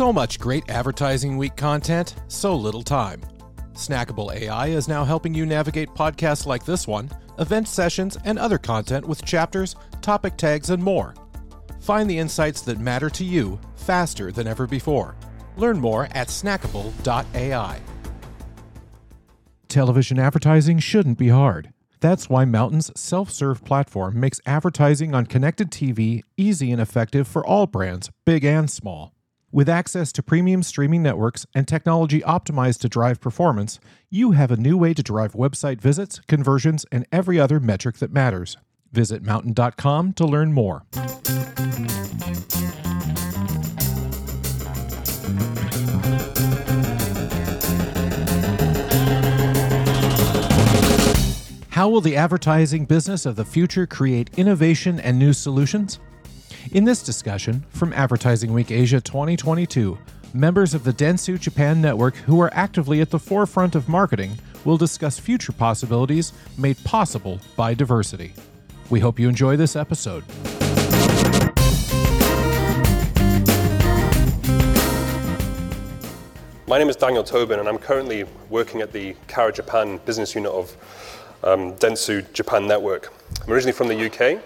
So much great Advertising Week content, so little time. Snackable AI is now helping you navigate podcasts like this one, event sessions, and other content with chapters, topic tags, and more. Find the insights that matter to you faster than ever before. Learn more at snackable.ai. Television advertising shouldn't be hard. That's why Mountain's self serve platform makes advertising on connected TV easy and effective for all brands, big and small. With access to premium streaming networks and technology optimized to drive performance, you have a new way to drive website visits, conversions, and every other metric that matters. Visit mountain.com to learn more. How will the advertising business of the future create innovation and new solutions? In this discussion, from Advertising Week Asia 2022, members of the Dentsu Japan Network who are actively at the forefront of marketing will discuss future possibilities made possible by diversity. We hope you enjoy this episode. My name is Daniel Tobin, and I'm currently working at the Carat Japan business unit of um, Dentsu Japan Network. I'm originally from the UK,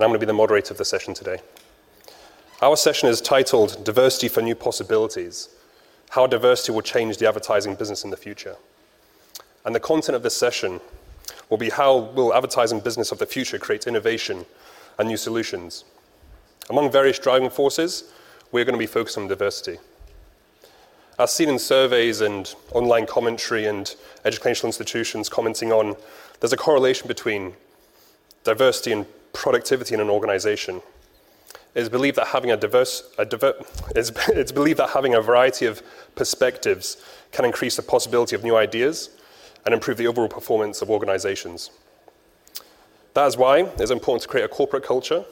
and I'm going to be the moderator of the session today. Our session is titled Diversity for New Possibilities How Diversity Will Change the Advertising Business in the Future. And the content of this session will be how will advertising business of the future create innovation and new solutions. Among various driving forces, we're going to be focused on diversity. As seen in surveys and online commentary and educational institutions commenting on, there's a correlation between diversity and productivity in an organization. It is believed that having a diverse, a diver, it's, it's believed that having a variety of perspectives can increase the possibility of new ideas and improve the overall performance of organizations. That is why it's important to create a corporate culture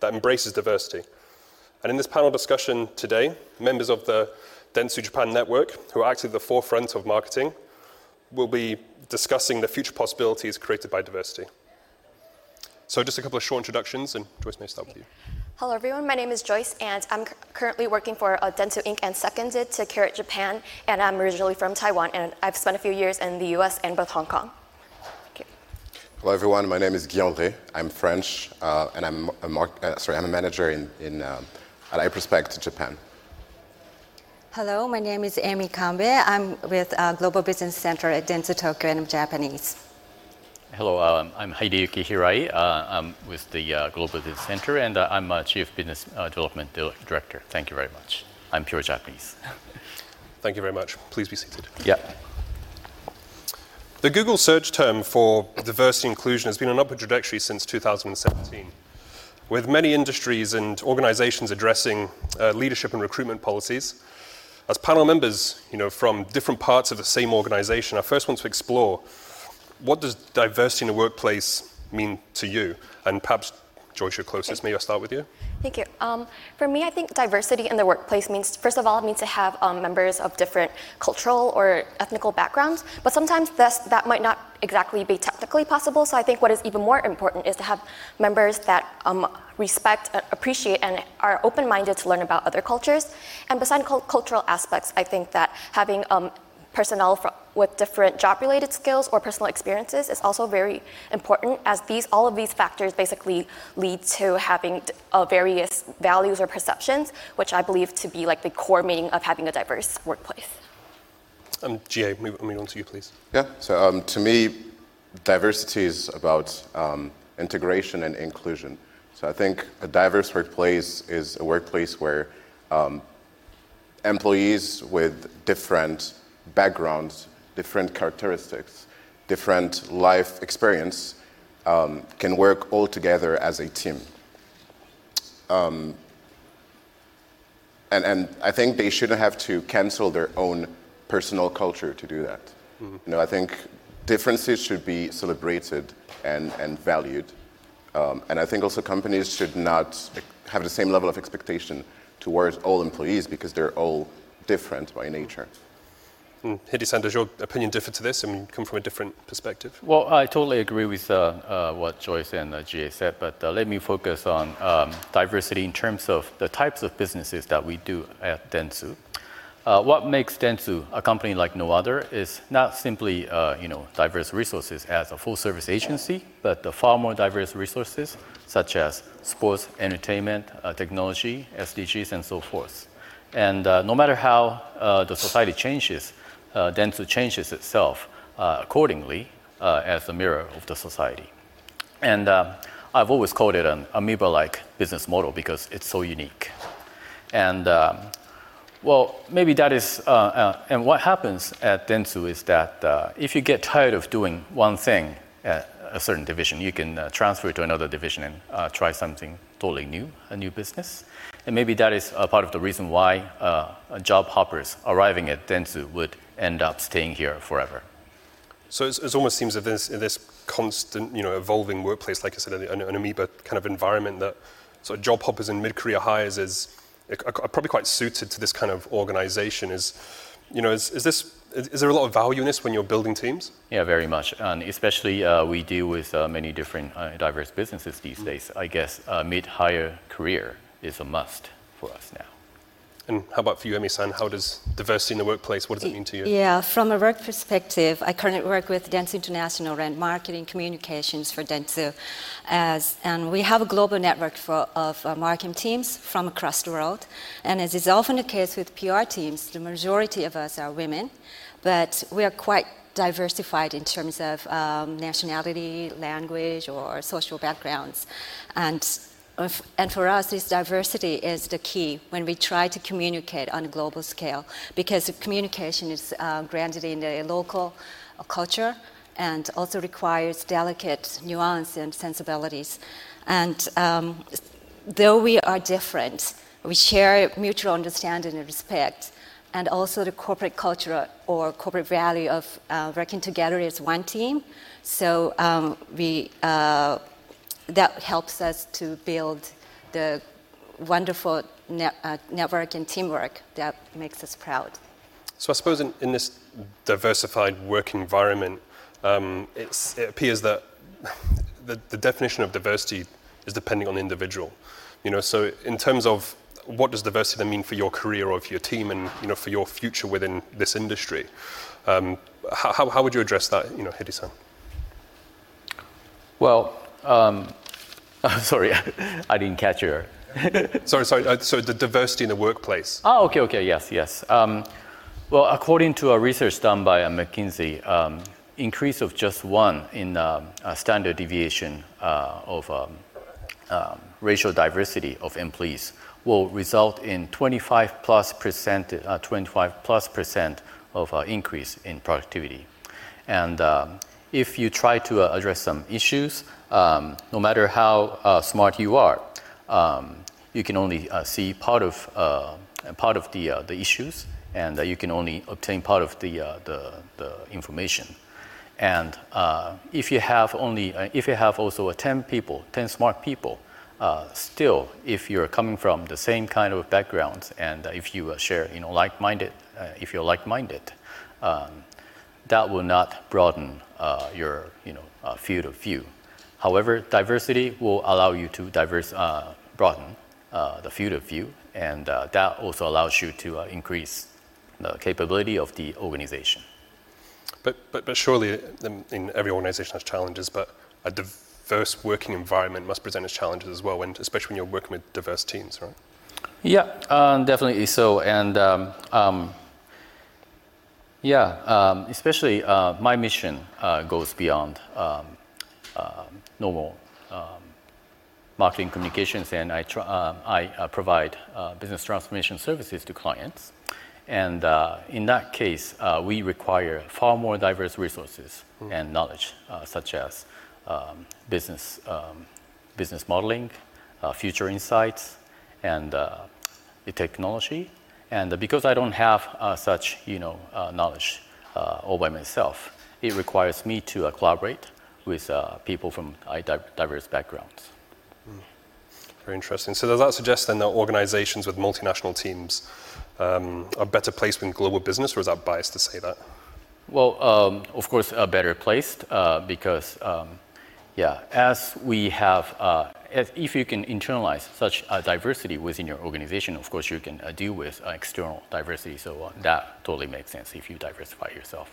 that embraces diversity. And in this panel discussion today, members of the Dentsu Japan Network, who are actually at the forefront of marketing, will be discussing the future possibilities created by diversity. So, just a couple of short introductions, and Joyce may start with you. Hello, everyone. My name is Joyce, and I'm currently working for uh, Dentsu Inc. and seconded to Carat Japan. And I'm originally from Taiwan, and I've spent a few years in the U.S. and both Hong Kong. Hello, everyone. My name is Guy André. I'm French, uh, and I'm a, mar- uh, sorry, I'm a manager in, in um, at iProspect Japan. Hello, my name is Amy Kambe. I'm with uh, Global Business Center at Dentsu Tokyo and I'm Japanese. Hello, um, I'm Hideyuki Hirai. Uh, I'm with the uh, Global Business Center and uh, I'm Chief Business uh, Development Director. Thank you very much. I'm pure Japanese. Thank you very much. Please be seated. Yeah. The Google search term for diversity inclusion has been on upward trajectory since 2017, with many industries and organizations addressing uh, leadership and recruitment policies as panel members, you know, from different parts of the same organization, I first want to explore what does diversity in the workplace mean to you? And perhaps, Joyce, you're closest. Maybe I'll start with you. Thank you. Um, for me, I think diversity in the workplace means, first of all, it means to have um, members of different cultural or ethnical backgrounds, but sometimes that might not exactly be technically possible. So I think what is even more important is to have members that um, respect, uh, appreciate, and are open minded to learn about other cultures. And besides cultural aspects, I think that having personnel with different job-related skills or personal experiences is also very important as these all of these factors basically lead to having uh, various values or perceptions, which I believe to be like the core meaning of having a diverse workplace. Um, GA, move, move on to you, please. Yeah, so um, to me, diversity is about um, integration and inclusion. So I think a diverse workplace is a workplace where um, employees with different backgrounds, different characteristics, different life experience um, can work all together as a team. Um, and, and I think they shouldn't have to cancel their own personal culture to do that. Mm-hmm. You know, I think differences should be celebrated and, and valued. Um, and I think also companies should not have the same level of expectation towards all employees because they're all different by nature. And Hide-san, does your opinion differ to this and come from a different perspective? Well, I totally agree with uh, uh, what Joyce and uh, GA said, but uh, let me focus on um, diversity in terms of the types of businesses that we do at Dentsu. Uh, what makes Dentsu a company like no other is not simply uh, you know, diverse resources as a full service agency, but the far more diverse resources such as sports, entertainment, uh, technology, SDGs, and so forth. And uh, no matter how uh, the society changes, uh, Dentsu changes itself accordingly as a mirror of the society. And I've always called it an amoeba-like business model because it's so unique. And um, well, maybe that is, uh, uh, and what happens at Dentsu is that uh, if you get tired of doing one thing at a certain division, you can uh, transfer to another division and uh, try something totally new, a new business. And maybe that is part of the reason why uh, job hoppers arriving at Dentsu would end up staying here forever. So it almost seems that in this constant, you know, evolving workplace, like I said, an, an amoeba kind of environment that sort of job hoppers and mid-career hires is are probably quite suited to this kind of organization. Is, you know, is, is this is there a lot of value in this when you're building teams? Yeah, very much, and especially uh, we deal with uh, many different uh, diverse businesses these mm-hmm. days. I guess uh, mid-higher career is a must for us now. And how about for you, Emi-san? How does diversity in the workplace, what does it mean to you? Yeah, from a work perspective, I currently work with Dentsu International and marketing communications for Dentsu. As, and we have a global network for, of uh, marketing teams from across the world. And as is often the case with PR teams, the majority of us are women, but we are quite diversified in terms of um, nationality, language, or social backgrounds. And and for us, this diversity is the key when we try to communicate on a global scale, because communication is uh, granted in the local culture and also requires delicate nuance and sensibilities. And um, though we are different, we share mutual understanding and respect, and also the corporate culture or corporate value of uh, working together as one team. So um, we uh, that helps us to build the wonderful net, uh, network and teamwork that makes us proud. So I suppose in, in this diversified work environment, um, it appears that the, the, definition of diversity is depending on the individual. You know, so in terms of what does diversity then mean for your career or for your team and you know for your future within this industry, um, how, how would you address that, you know, Hide-san? Well, um, oh, sorry, I didn't catch your. sorry, sorry. Uh, so the diversity in the workplace. Oh, okay, okay, yes, yes. Um, well, according to a research done by uh, McKinsey, um, increase of just one in um, standard deviation uh, of um, um, racial diversity of employees will result in 25 plus percent, uh, 25 plus percent of uh, increase in productivity. And um, if you try to uh, address some issues, um, no matter how uh, smart you are, um, you can only uh, see part of uh, part of the uh, the issues, and uh, you can only obtain part of the the, the, information. And if you have only if you have also 10 people, 10 smart people, still, if you're coming from the same kind of backgrounds, and if you share, you know, like-minded, if you're like-minded, um, that will not broaden your, you know, field of view. However, diversity will allow you to diverse, uh, broaden uh, the field of view, and uh, that also allows you to uh, increase the capability of the organization. But, but, but surely um, in every organization has challenges, but a diverse working environment must present its challenges as well, when, especially when you're working with diverse teams, right? Yeah, um, definitely so. And um, um, yeah, um, especially uh, my mission uh, goes beyond um, um, normal um, marketing communications, and I, tr- um, I uh, provide uh, business transformation services to clients. And uh, in that case, uh, we require far more diverse resources mm. and knowledge, uh, such as um, business, um, business modeling, uh, future insights, and the technology. And because I don't have such you know, knowledge all by myself, it requires me to collaborate with uh, people from diverse backgrounds. Mm. Very interesting. So does that suggest then that organizations with multinational teams um, a better placed in global business, or is that biased to say that? Well, um, of course, uh, better placed uh, because, um, yeah, as we have, uh, as if you can internalize such diversity within your organization, of course, you can uh, deal with uh, external diversity. So uh, that totally makes sense if you diversify yourself.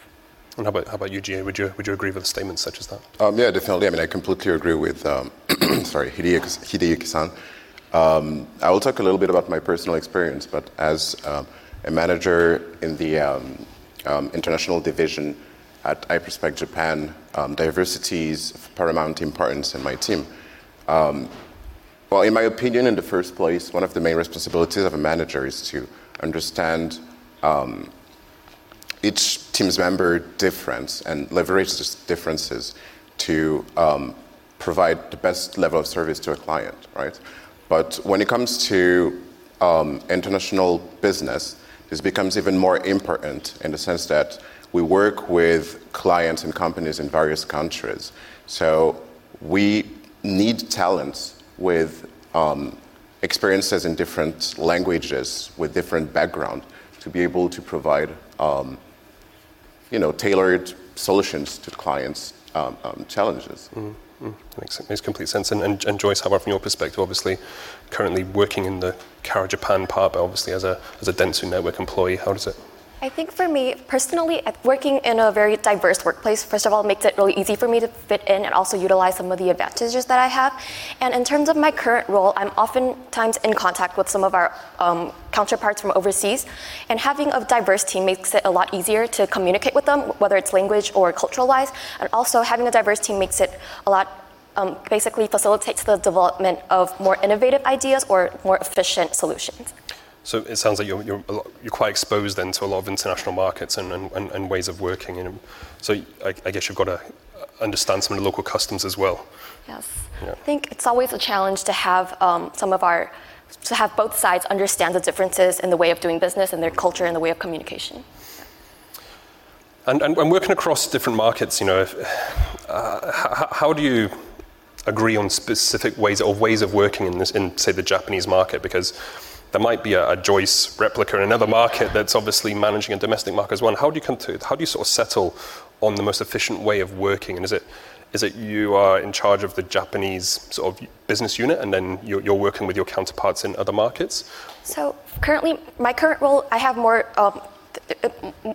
And how about, how about you, GA? Would you, would you agree with statements such as that? Um, yeah, definitely. I mean, I completely agree with, um, sorry, Hideyuki-san. Um, I will talk a little bit about my personal experience, but as um, a manager in the um, um, international division at iProspect Japan, diversity is of paramount importance in my team. Well, in my opinion, in the first place, one of the main responsibilities of a manager is to understand each team's member difference and leverage these differences to um, provide the best level of service to a client, right? But when it comes to um, international business, this becomes even more important in the sense that we work with clients and companies in various countries. So we need talents with um, experiences in different languages, with different background, to be able to provide, um, you know, tailored solutions to clients' um, um challenges. Mm. Mm, makes, makes complete sense. And, and, and, Joyce, how about from your perspective, obviously currently working in the Carat Japan part, but obviously as a, as a Dentsu Network employee, how does it I think for me personally, working in a very diverse workplace, first of all, makes it really easy for me to fit in and also utilize some of the advantages that I have. And in terms of my current role, I'm oftentimes in contact with some of our um, counterparts from overseas. And having a diverse team makes it a lot easier to communicate with them, whether it's language or cultural wise. And also, having a diverse team makes it a lot um, basically facilitates the development of more innovative ideas or more efficient solutions. So it sounds like you're, you're, you're quite exposed then to a lot of international markets and, and, and ways of working. And so I, I, guess you've got to understand some of the local customs as well. Yes. Yeah. I think it's always a challenge to have um, some of our, to have both sides understand the differences in the way of doing business and their culture and the way of communication. And, and, and working across different markets, you know, if, uh, how, how do you agree on specific ways or ways of working in this, in say the Japanese market? Because there might be a, a, Joyce replica in another market that's obviously managing a domestic market as well. And how do you come to how do you sort of settle on the most efficient way of working? And is it is it you are in charge of the Japanese sort of business unit and then you're, you're working with your counterparts in other markets? So currently, my current role, I have more um,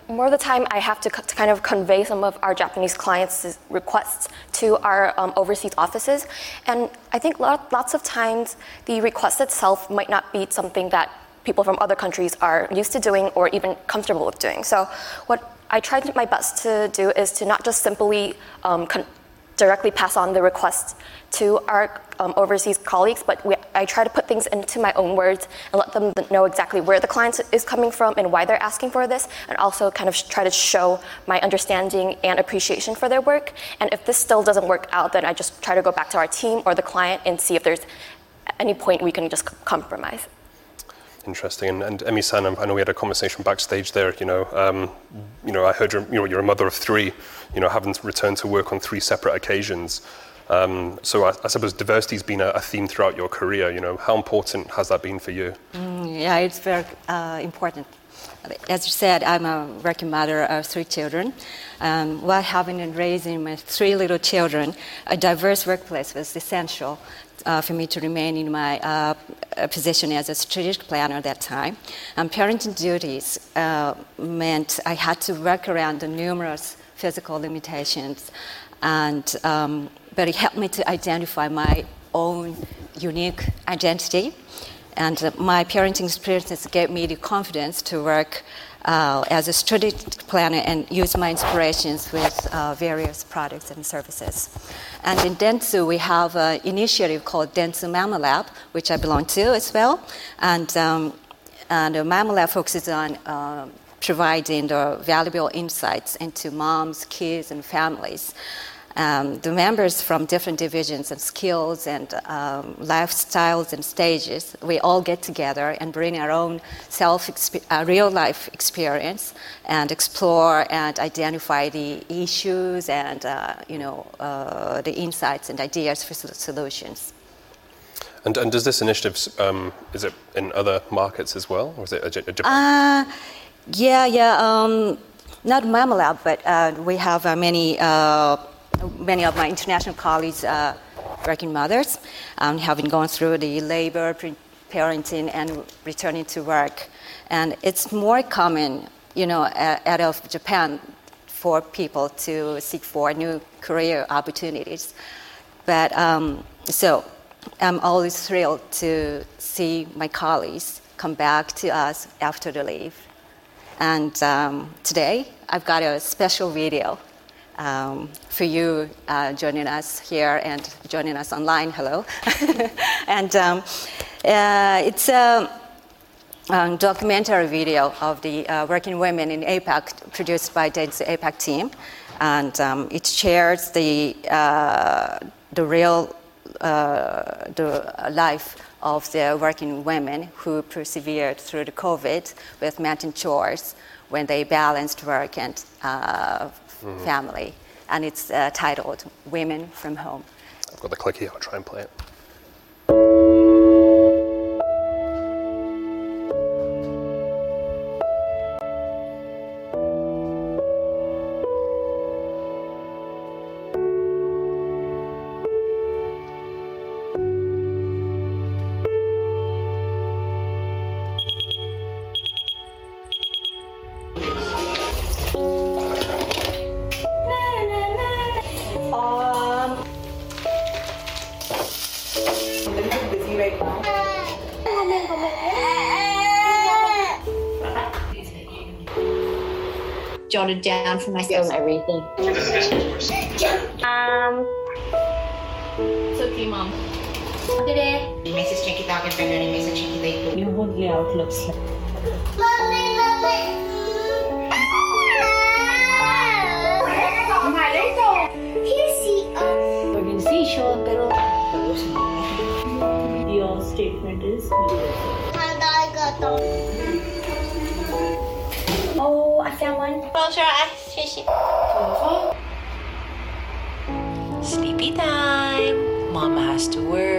more of the time I have to, to, kind of convey some of our Japanese clients' requests to our um, overseas offices. And I think lot, lots of times the request itself might not be something that people from other countries are used to doing or even comfortable with doing. So what I try my best to do is to not just simply um, con- directly pass on the requests to our um, overseas colleagues, but we, I try to put things into my own words and let them know exactly where the client is coming from and why they're asking for this, and also kind of try to show my understanding and appreciation for their work. And if this still doesn't work out, then I just try to go back to our team or the client and see if there's any point we can just compromise. Interesting. And, and Emi-san, I know we had a conversation backstage there. You know, um, you know, I heard you're, you know, you're a mother of three. You know, having returned to work on three separate occasions. Um, so I, I, suppose diversity has been a, a, theme throughout your career. You know, how important has that been for you? Mm, yeah, it's very uh, important. As you said, I'm a working mother of three children. Um, while having and raising my three little children, a diverse workplace was essential uh, for me to remain in my uh, position as a strategic planner at that time. And parenting duties uh, meant I had to work around the numerous physical limitations and um, but it helped me to identify my own unique identity. And uh, my parenting experiences gave me the confidence to work uh, as a strategic planner and use my inspirations with uh, various products and services. And in Dentsu, we have an initiative called Dentsu Mama Lab, which I belong to as well. And, um, and the Mama Lab focuses on uh, providing the valuable insights into moms, kids, and families um, the members from different divisions and skills and um, lifestyles and stages, we all get together and bring our own self, uh, real life experience and explore and identify the issues and uh, you know uh, the insights and ideas for solutions. And, and does this initiative, um, is it in other markets as well, or is it a, a Japan? Uh, yeah, yeah. Um, not Mamalab, but uh, we have uh, many, uh, many of my international colleagues, uh, working mothers, um, having gone through the labor, parenting, and returning to work. And it's more common, you know, out of Japan for people to seek for new career opportunities. But um, so I'm always thrilled to see my colleagues come back to us after the leave. And um, today, I've got a special video um, for you uh, joining us here and joining us online. Hello. and um, uh, it's a, a, documentary video of the uh, working women in APAC produced by the APAC team. And um, it shares the, uh, the real uh, the life of the working women who persevered through the COVID with mountain chores when they balanced work and uh, mm-hmm. family. And it's uh, titled Women from Home. I've got the click here, I'll try and play it. Jotted down for myself everything. Um. It's okay, mom. Today. Message check it out and friend message check it out. You whole layout looks like. One. Close your ah, eyes. Fish Sleepy time. Mama has to work.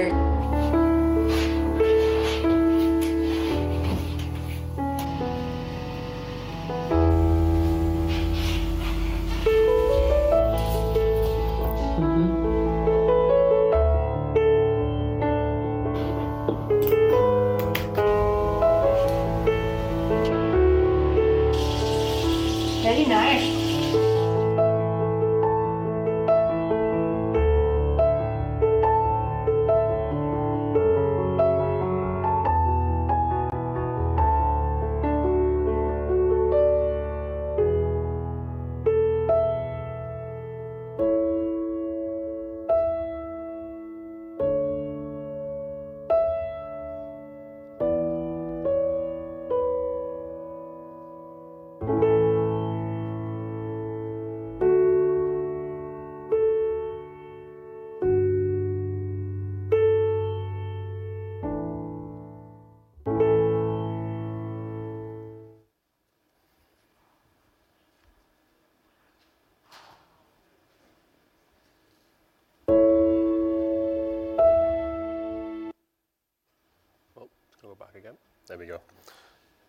There we go.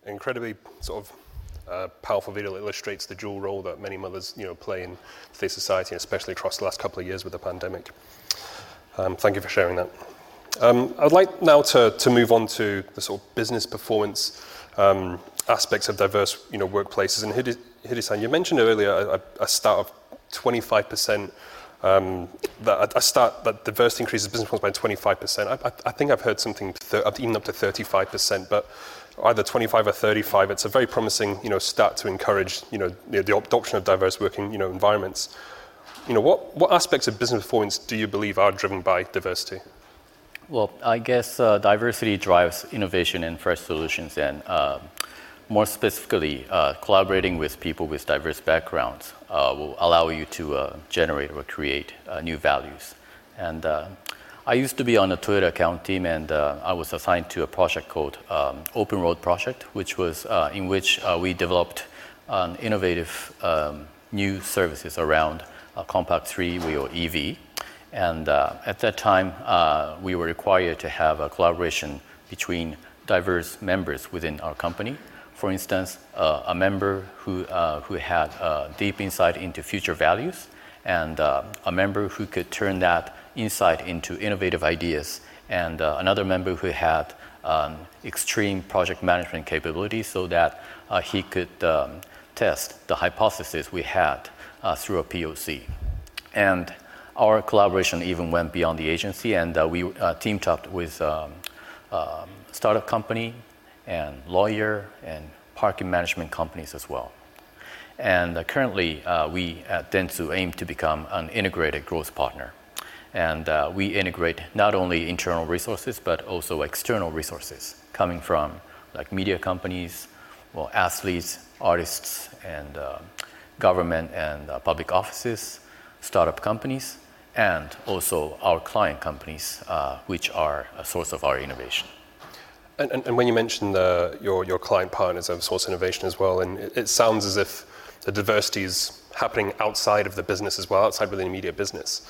Incredibly sort of uh, powerful video that illustrates the dual role that many mothers you know, play in today's society, especially across the last couple of years with the pandemic. Um, thank you for sharing that. Um, I'd like now to, to move on to the sort of business performance um, aspects of diverse you know, workplaces. And Hide-san, you mentioned earlier a, a start of 25% um, that a start that diversity increases business performance by 25%. I, I, I think I've heard something th- even up to 35%, but either 25 or 35. It's a very promising, you know, start to encourage, you know, the, the adoption of diverse working, you know, environments. You know, what, what aspects of business performance do you believe are driven by diversity? Well, I guess uh, diversity drives innovation and fresh solutions, and uh, more specifically, uh, collaborating with people with diverse backgrounds uh, will allow you to uh, generate or create uh, new values. And uh, I used to be on a Toyota account team, and uh, I was assigned to a project called um, Open Road Project, which was in which we developed um, innovative um, new services around a compact three-wheel EV. And at that time, we were required to have a collaboration between diverse members within our company. For instance, uh, a member who, uh, who had uh, deep insight into future values, and uh, a member who could turn that insight into innovative ideas, and another member who had um, extreme project management capabilities so that he could um, test the hypothesis we had through a POC. And our collaboration even went beyond the agency, and uh, we uh, teamed up with um, um, startup company and lawyer and parking management companies as well. And uh, currently, uh, we at Dentsu aim to become an integrated growth partner. And uh, we integrate not only internal resources, but also external resources coming from like media companies, well, athletes, artists, and uh, government and public offices, startup companies, and also our client companies, uh, which are a source of our innovation. And, and, and when you mentioned the, your, your client partners of source innovation as well, and it, it, sounds as if the diversity is happening outside of the business as well, outside within the media business.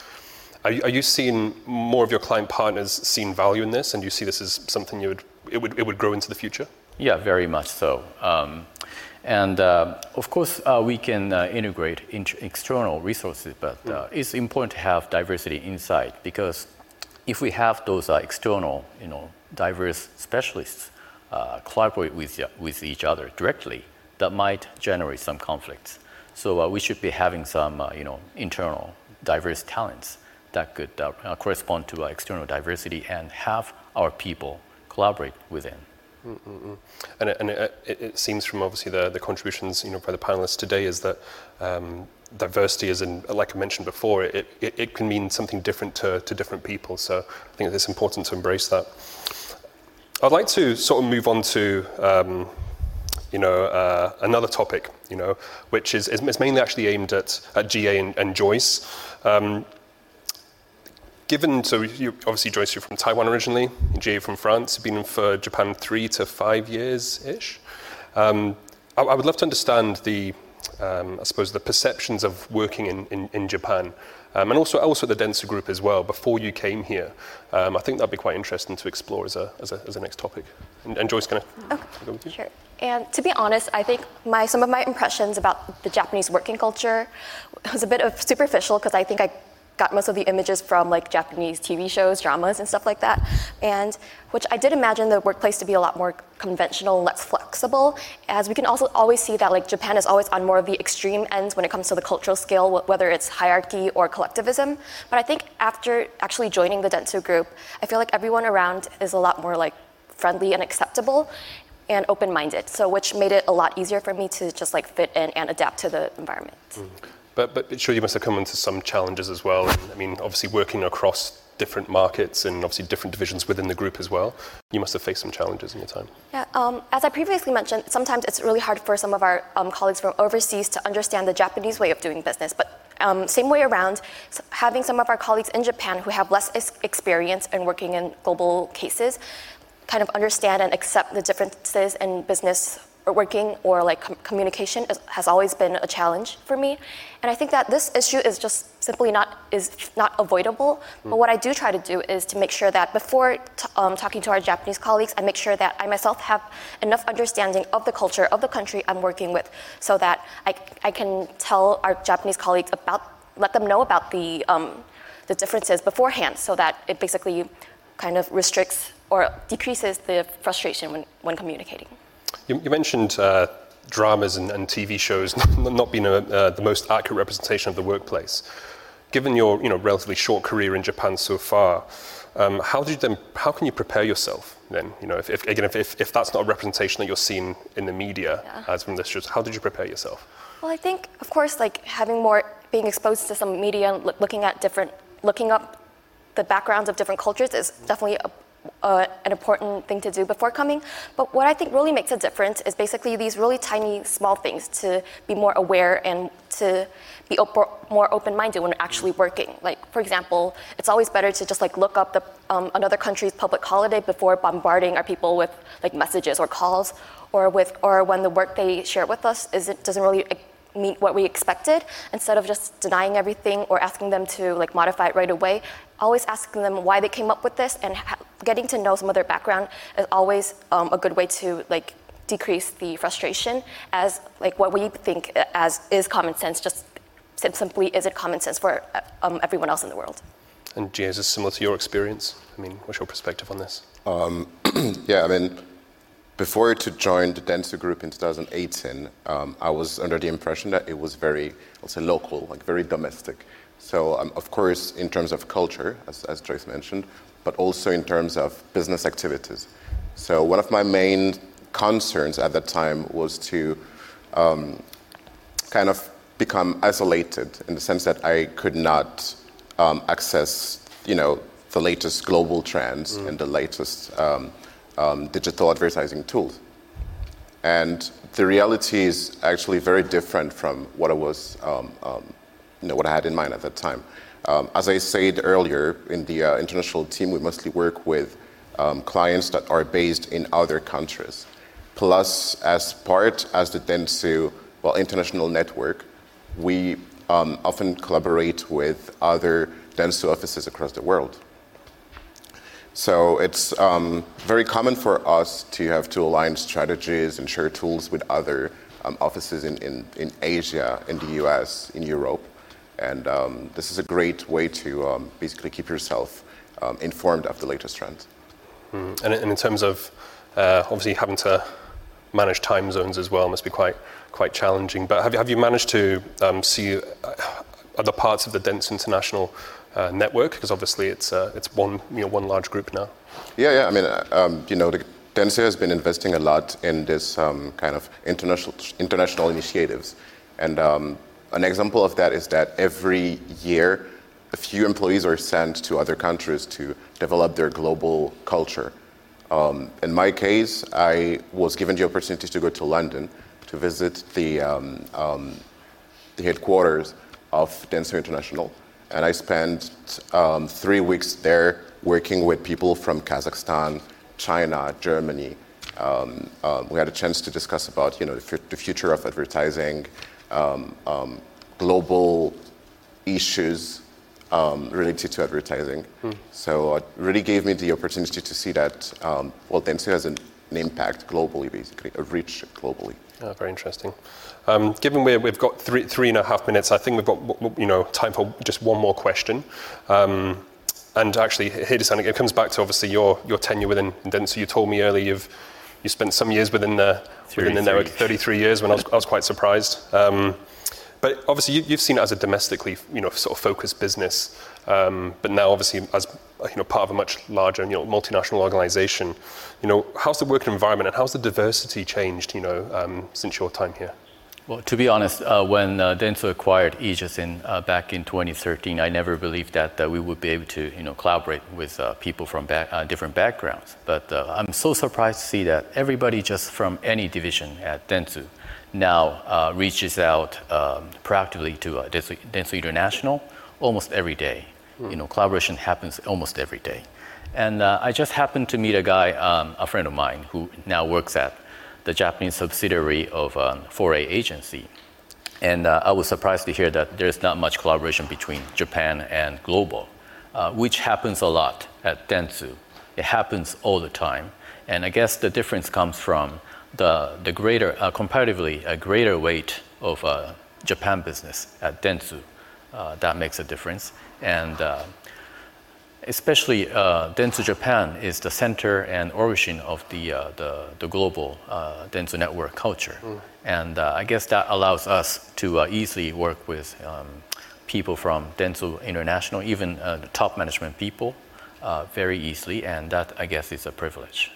Are you, are you seeing more of your client partners seeing value in this, and do you see this as something you would, it would, it would grow into the future? Yeah, very much so. Um, and uh, of course, uh, we can uh, integrate external resources, but uh, it's important to have diversity inside because if we have those uh, external, you know, diverse specialists uh, collaborate with, with each other directly, that might generate some conflicts. So uh, we should be having some, uh, you know, internal diverse talents that could uh, correspond to external diversity and have our people collaborate within. Mm-mm-mm. And, it, and it, it, seems from obviously the, the contributions you know by the panelists today is that um, diversity is in like I mentioned before it, it, it can mean something different to, to different people so I think it's important to embrace that. I'd like to sort of move on to um, you know uh, another topic you know which is, is mainly actually aimed at, at GA and, and Joyce. Um, given, so you obviously Joyce, you're from Taiwan originally, GA from France, you've been for Japan three to five years ish. Um, I, I, would love to understand the, um, I suppose, the perceptions of working in, in, in Japan. Um, and also, also the Dentsu group as well, before you came here. Um, I think that'd be quite interesting to explore as a, as a, as a next topic. And, and Joyce, can I okay. go with you? Sure. And to be honest, I think my, some of my impressions about the Japanese working culture was a bit of superficial because I think I got most of the images from like Japanese TV shows, dramas, and stuff like that. And which I did imagine the workplace to be a lot more conventional, less flexible, as we can also always see that like Japan is always on more of the extreme ends when it comes to the cultural scale, whether it's hierarchy or collectivism. But I think after actually joining the Dentsu group, I feel like everyone around is a lot more like friendly and acceptable and open-minded. So which made it a lot easier for me to just like fit in and adapt to the environment. Mm. But, but sure, you must have come into some challenges as well. I mean, obviously working across different markets and obviously different divisions within the group as well. You must have faced some challenges in your time. Yeah, um, as I previously mentioned, sometimes it's really hard for some of our um, colleagues from overseas to understand the Japanese way of doing business. But um, same way around, having some of our colleagues in Japan who have less experience in working in global cases kind of understand and accept the differences in business working or like com- communication is, has always been a challenge for me and i think that this issue is just simply not is not avoidable mm. but what i do try to do is to make sure that before t- um, talking to our japanese colleagues i make sure that i myself have enough understanding of the culture of the country i'm working with so that i, I can tell our japanese colleagues about let them know about the um, the differences beforehand so that it basically kind of restricts or decreases the frustration when, when communicating you, you mentioned uh, dramas and, and, TV shows not being a, uh, the most accurate representation of the workplace. Given your you know, relatively short career in Japan so far, um, how, did you then, how can you prepare yourself then? You know, if, if again, if, if, if, that's not a representation that you're seeing in the media yeah. as from this shows, how did you prepare yourself? Well, I think, of course, like having more, being exposed to some media and looking at different, looking up the backgrounds of different cultures is definitely a uh, an important thing to do before coming. But what I think really makes a difference is basically these really tiny, small things to be more aware and to be op- more open-minded when actually working. Like, for example, it's always better to just like look up the, um, another country's public holiday before bombarding our people with like messages or calls, or with or when the work they share with us isn't doesn't really meet what we expected instead of just denying everything or asking them to like modify it right away always asking them why they came up with this and ha- getting to know some of their background is always um, a good way to like decrease the frustration as like what we think as is common sense just simply is it common sense for um, everyone else in the world. And GA, is this similar to your experience? I mean what's your perspective on this? Um, yeah i mean before to join the Dentsu Group in 2018, um, I was under the impression that it was very, I'll say, local, like very domestic. So, um, of course, in terms of culture, as, as Joyce mentioned, but also in terms of business activities. So, one of my main concerns at that time was to um, kind of become isolated in the sense that I could not um, access, you know, the latest global trends mm. and the latest um, um, digital advertising tools. And the reality is actually very different from what I was, um, um, you know, what I had in mind at that time. Um, as I said earlier, in the uh, international team, we mostly work with um, clients that are based in other countries. Plus, as part as the Dentsu, well, international network, we um, often collaborate with other Dentsu offices across the world. So it's um, very common for us to have to align strategies and share tools with other um, offices in, in, in, Asia, in the US, in Europe. And um, this is a great way to um, basically keep yourself um, informed of the latest trends. Mm. And, in terms of uh, obviously having to manage time zones as well must be quite, quite challenging. But have you, have you managed to um, see uh, other parts of the Dentsu International uh, network? Because obviously it's, uh, it's one, you know, one large group now. Yeah, yeah. I mean, uh, um, you know, the Dentsu has been investing a lot in this um, kind of international, international initiatives. And um, an example of that is that every year, a few employees are sent to other countries to develop their global culture. Um, in my case, I was given the opportunity to go to London to visit the, um, um, the headquarters of Dentsu International and I spent um, three weeks there working with people from Kazakhstan, China, Germany. Um, um, we had a chance to discuss about you know the, f- the future of advertising, um, um, global issues um, related to advertising. Hmm. So it really gave me the opportunity to see that well, Dentsu has an, an impact globally, basically, a reach globally. Oh, very interesting. Um, given we have got three, three and a half minutes, I think we've got you know time for just one more question. Um, and actually, Hide-san, it comes back to obviously your, your tenure within Dentsu. You told me earlier you've you spent some years within the within the network, 33 years. When I was, I was quite surprised. Um, but obviously, you, have seen it as a domestically, you know, sort of focused business. Um, but now, obviously, as you know, part of a much larger, you know, multinational organization, you know, how's the working environment and how's the diversity changed, you know, um, since your time here? Well, to be honest, uh, when uh, acquired Aegis in, uh, back in 2013, I never believed that uh, we would be able to, you know, collaborate with uh, people from back, uh, different backgrounds. But I'm so surprised to see that everybody just from any division at Dentsu now reaches out um, proactively to Dentsu, Dentsu International almost every day. You know, collaboration happens almost every day. And uh, I just happened to meet a guy, um, a friend of mine, who now works at the Japanese subsidiary of um, 4A agency. And uh, I was surprised to hear that there's not much collaboration between Japan and global, uh, which happens a lot at Dentsu. It happens all the time. And I guess the difference comes from the, the greater, uh, comparatively, a greater weight of uh, Japan business at Dentsu. Uh, that makes a difference. And uh, especially uh, Dentsu Japan is the center and origin of the, uh, the, the, global uh, Dentsu network culture. Mm. And uh, I guess that allows us to uh, easily work with um, people from Dentsu International, even uh, top management people, very easily. And that, I guess, is a privilege.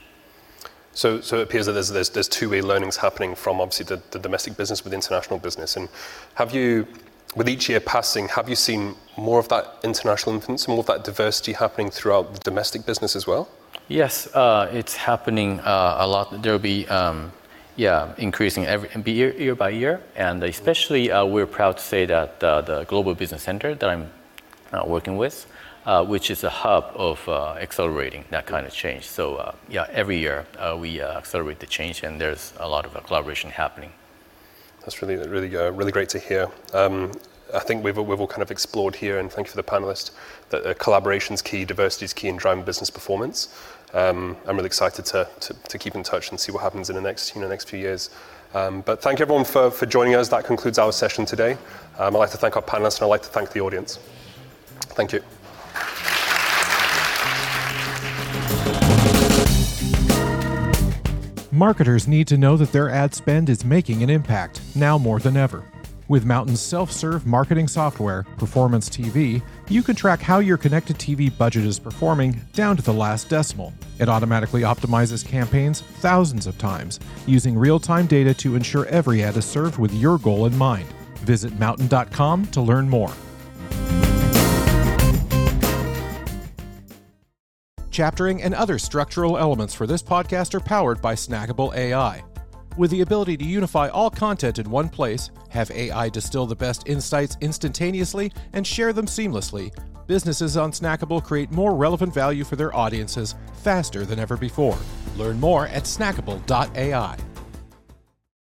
So, so it appears that there's, there's, there's two-way learnings happening from obviously the, the domestic business with international business. And have you with each year passing, have you seen more of that international influence, more of that diversity happening throughout the domestic business as well? Yes, uh, it's happening uh, a lot. There'll be, um, yeah, increasing every year, year by year, and especially uh, we're proud to say that uh, the Global Business Center that I'm uh, working with, uh, which is a hub of accelerating that kind of change. So yeah, every year we accelerate the change, and there's a lot of collaboration happening. That's really, really, uh, really great to hear. Um, I think we've, we've all kind of explored here, and thank you for the panelists, that uh, collaboration is key, diversity is key in driving business performance. Um, I'm really excited to, to, to, keep in touch and see what happens in the next, you know, next few years. Um, but thank you everyone for, for joining us. That concludes our session today. Um, I'd like to thank our panelists and I'd like to thank the audience. Thank you. Marketers need to know that their ad spend is making an impact, now more than ever. With Mountain's self serve marketing software, Performance TV, you can track how your connected TV budget is performing down to the last decimal. It automatically optimizes campaigns thousands of times, using real time data to ensure every ad is served with your goal in mind. Visit mountain.com to learn more. Chaptering and other structural elements for this podcast are powered by Snackable AI. With the ability to unify all content in one place, have AI distill the best insights instantaneously, and share them seamlessly, businesses on Snackable create more relevant value for their audiences faster than ever before. Learn more at snackable.ai.